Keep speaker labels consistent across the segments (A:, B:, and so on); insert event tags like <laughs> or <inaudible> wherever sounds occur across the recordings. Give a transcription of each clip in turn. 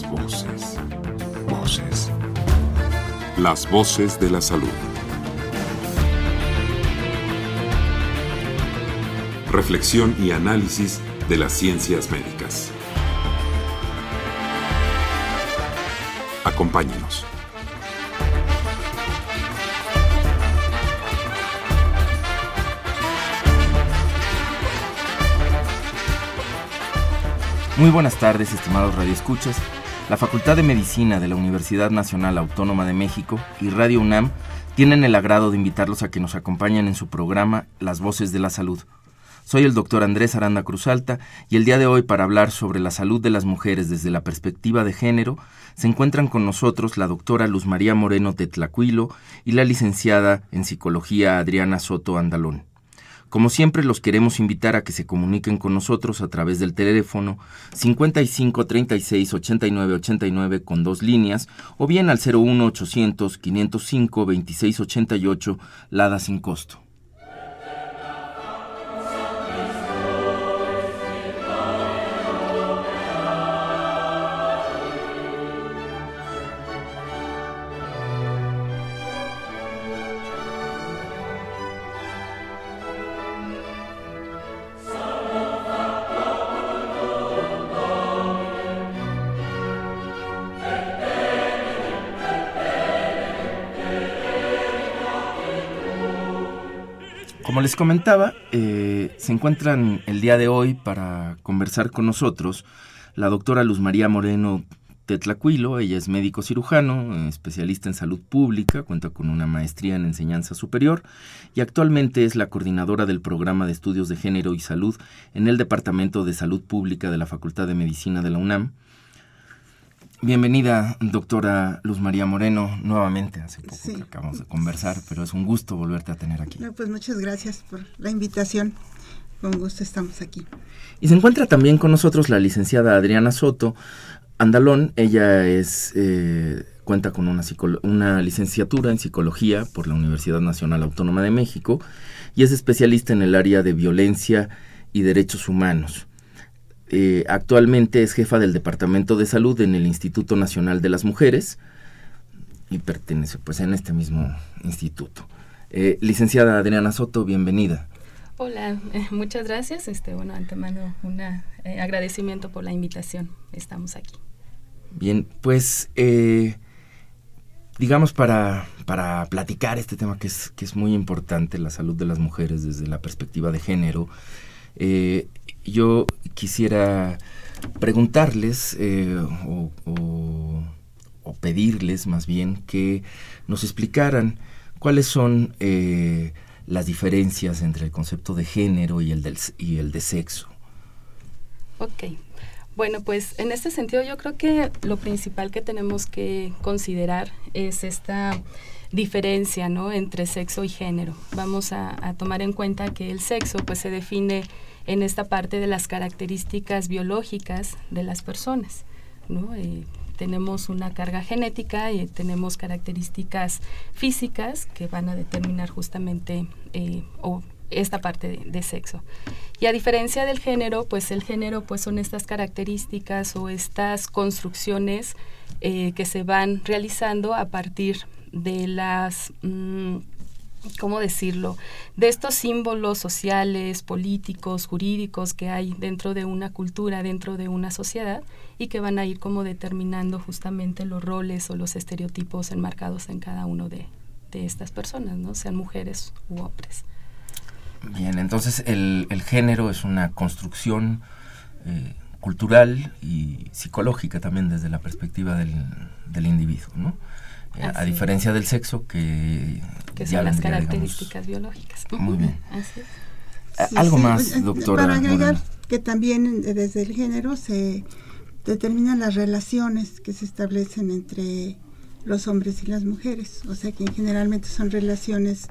A: Voces. Voces. Las voces de la salud. Reflexión y análisis de las ciencias médicas. Acompáñenos.
B: Muy buenas tardes, estimados radioescuchas. La Facultad de Medicina de la Universidad Nacional Autónoma de México y Radio UNAM tienen el agrado de invitarlos a que nos acompañen en su programa Las Voces de la Salud. Soy el doctor Andrés Aranda Cruzalta y el día de hoy para hablar sobre la salud de las mujeres desde la perspectiva de género se encuentran con nosotros la doctora Luz María Moreno Tetlacuilo y la licenciada en psicología Adriana Soto Andalón. Como siempre, los queremos invitar a que se comuniquen con nosotros a través del teléfono 55 36 89 89 con dos líneas o bien al 01 800 505 26 88 Lada sin costo. Como les comentaba, eh, se encuentran el día de hoy para conversar con nosotros la doctora Luz María Moreno Tetlacuilo. Ella es médico cirujano, especialista en salud pública, cuenta con una maestría en enseñanza superior y actualmente es la coordinadora del programa de estudios de género y salud en el Departamento de Salud Pública de la Facultad de Medicina de la UNAM. Bienvenida, doctora Luz María Moreno, nuevamente. Hace poco que acabamos de conversar, pero es un gusto volverte a tener aquí.
C: pues muchas gracias por la invitación. Con gusto estamos aquí.
B: Y se encuentra también con nosotros la licenciada Adriana Soto Andalón. Ella es eh, cuenta con una, una licenciatura en psicología por la Universidad Nacional Autónoma de México y es especialista en el área de violencia y derechos humanos. Eh, actualmente es jefa del Departamento de Salud en el Instituto Nacional de las Mujeres y pertenece pues en este mismo instituto. Eh, licenciada Adriana Soto, bienvenida.
D: Hola, eh, muchas gracias. Este, bueno, antemano un agradecimiento por la invitación. Estamos aquí.
B: Bien, pues digamos para, para platicar este tema que es, que es muy importante, la salud de las mujeres desde la perspectiva de género, yo quisiera preguntarles eh, o, pedirles más bien que nos explicaran cuáles son eh, las diferencias entre el concepto de género y el, del, y el de sexo.
D: Ok. Bueno, pues en este sentido yo creo que lo principal que tenemos que considerar es esta diferencia ¿no? entre sexo y género. Vamos a, tomar en cuenta que el sexo pues se define en esta parte de las características biológicas de las personas. ¿no? Eh, tenemos una carga genética y tenemos características físicas que van a determinar justamente eh, o esta parte de, sexo. Y a diferencia del género, pues el género pues son estas características o estas construcciones eh, que se van realizando a partir de las mm, ¿cómo decirlo?, de estos símbolos sociales, políticos, jurídicos que hay dentro de una cultura, dentro de una sociedad y que van a ir como determinando justamente los roles o los estereotipos enmarcados en cada uno de, estas personas, ¿no? Sean mujeres u hombres.
B: Bien, entonces el, género es una construcción eh, cultural y psicológica también desde la perspectiva del, del individuo, ¿no? a diferencia del sexo que,
D: que son las características biológicas.
B: Muy bien. <laughs> Algo más, doctora.
C: Para agregar que también eh, desde el género se determinan las relaciones que se establecen entre los hombres y las mujeres, o sea que generalmente son relaciones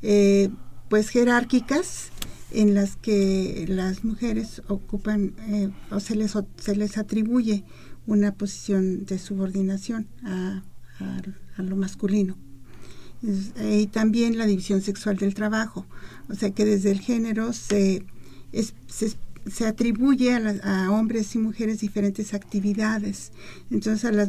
C: eh, pues jerárquicas en las que las mujeres ocupan eh, o se les, se les atribuye una posición de subordinación a lo masculino. Eh, y también la división sexual del trabajo, o sea que desde el género se, se, atribuye a, a, hombres y mujeres diferentes actividades. Entonces a las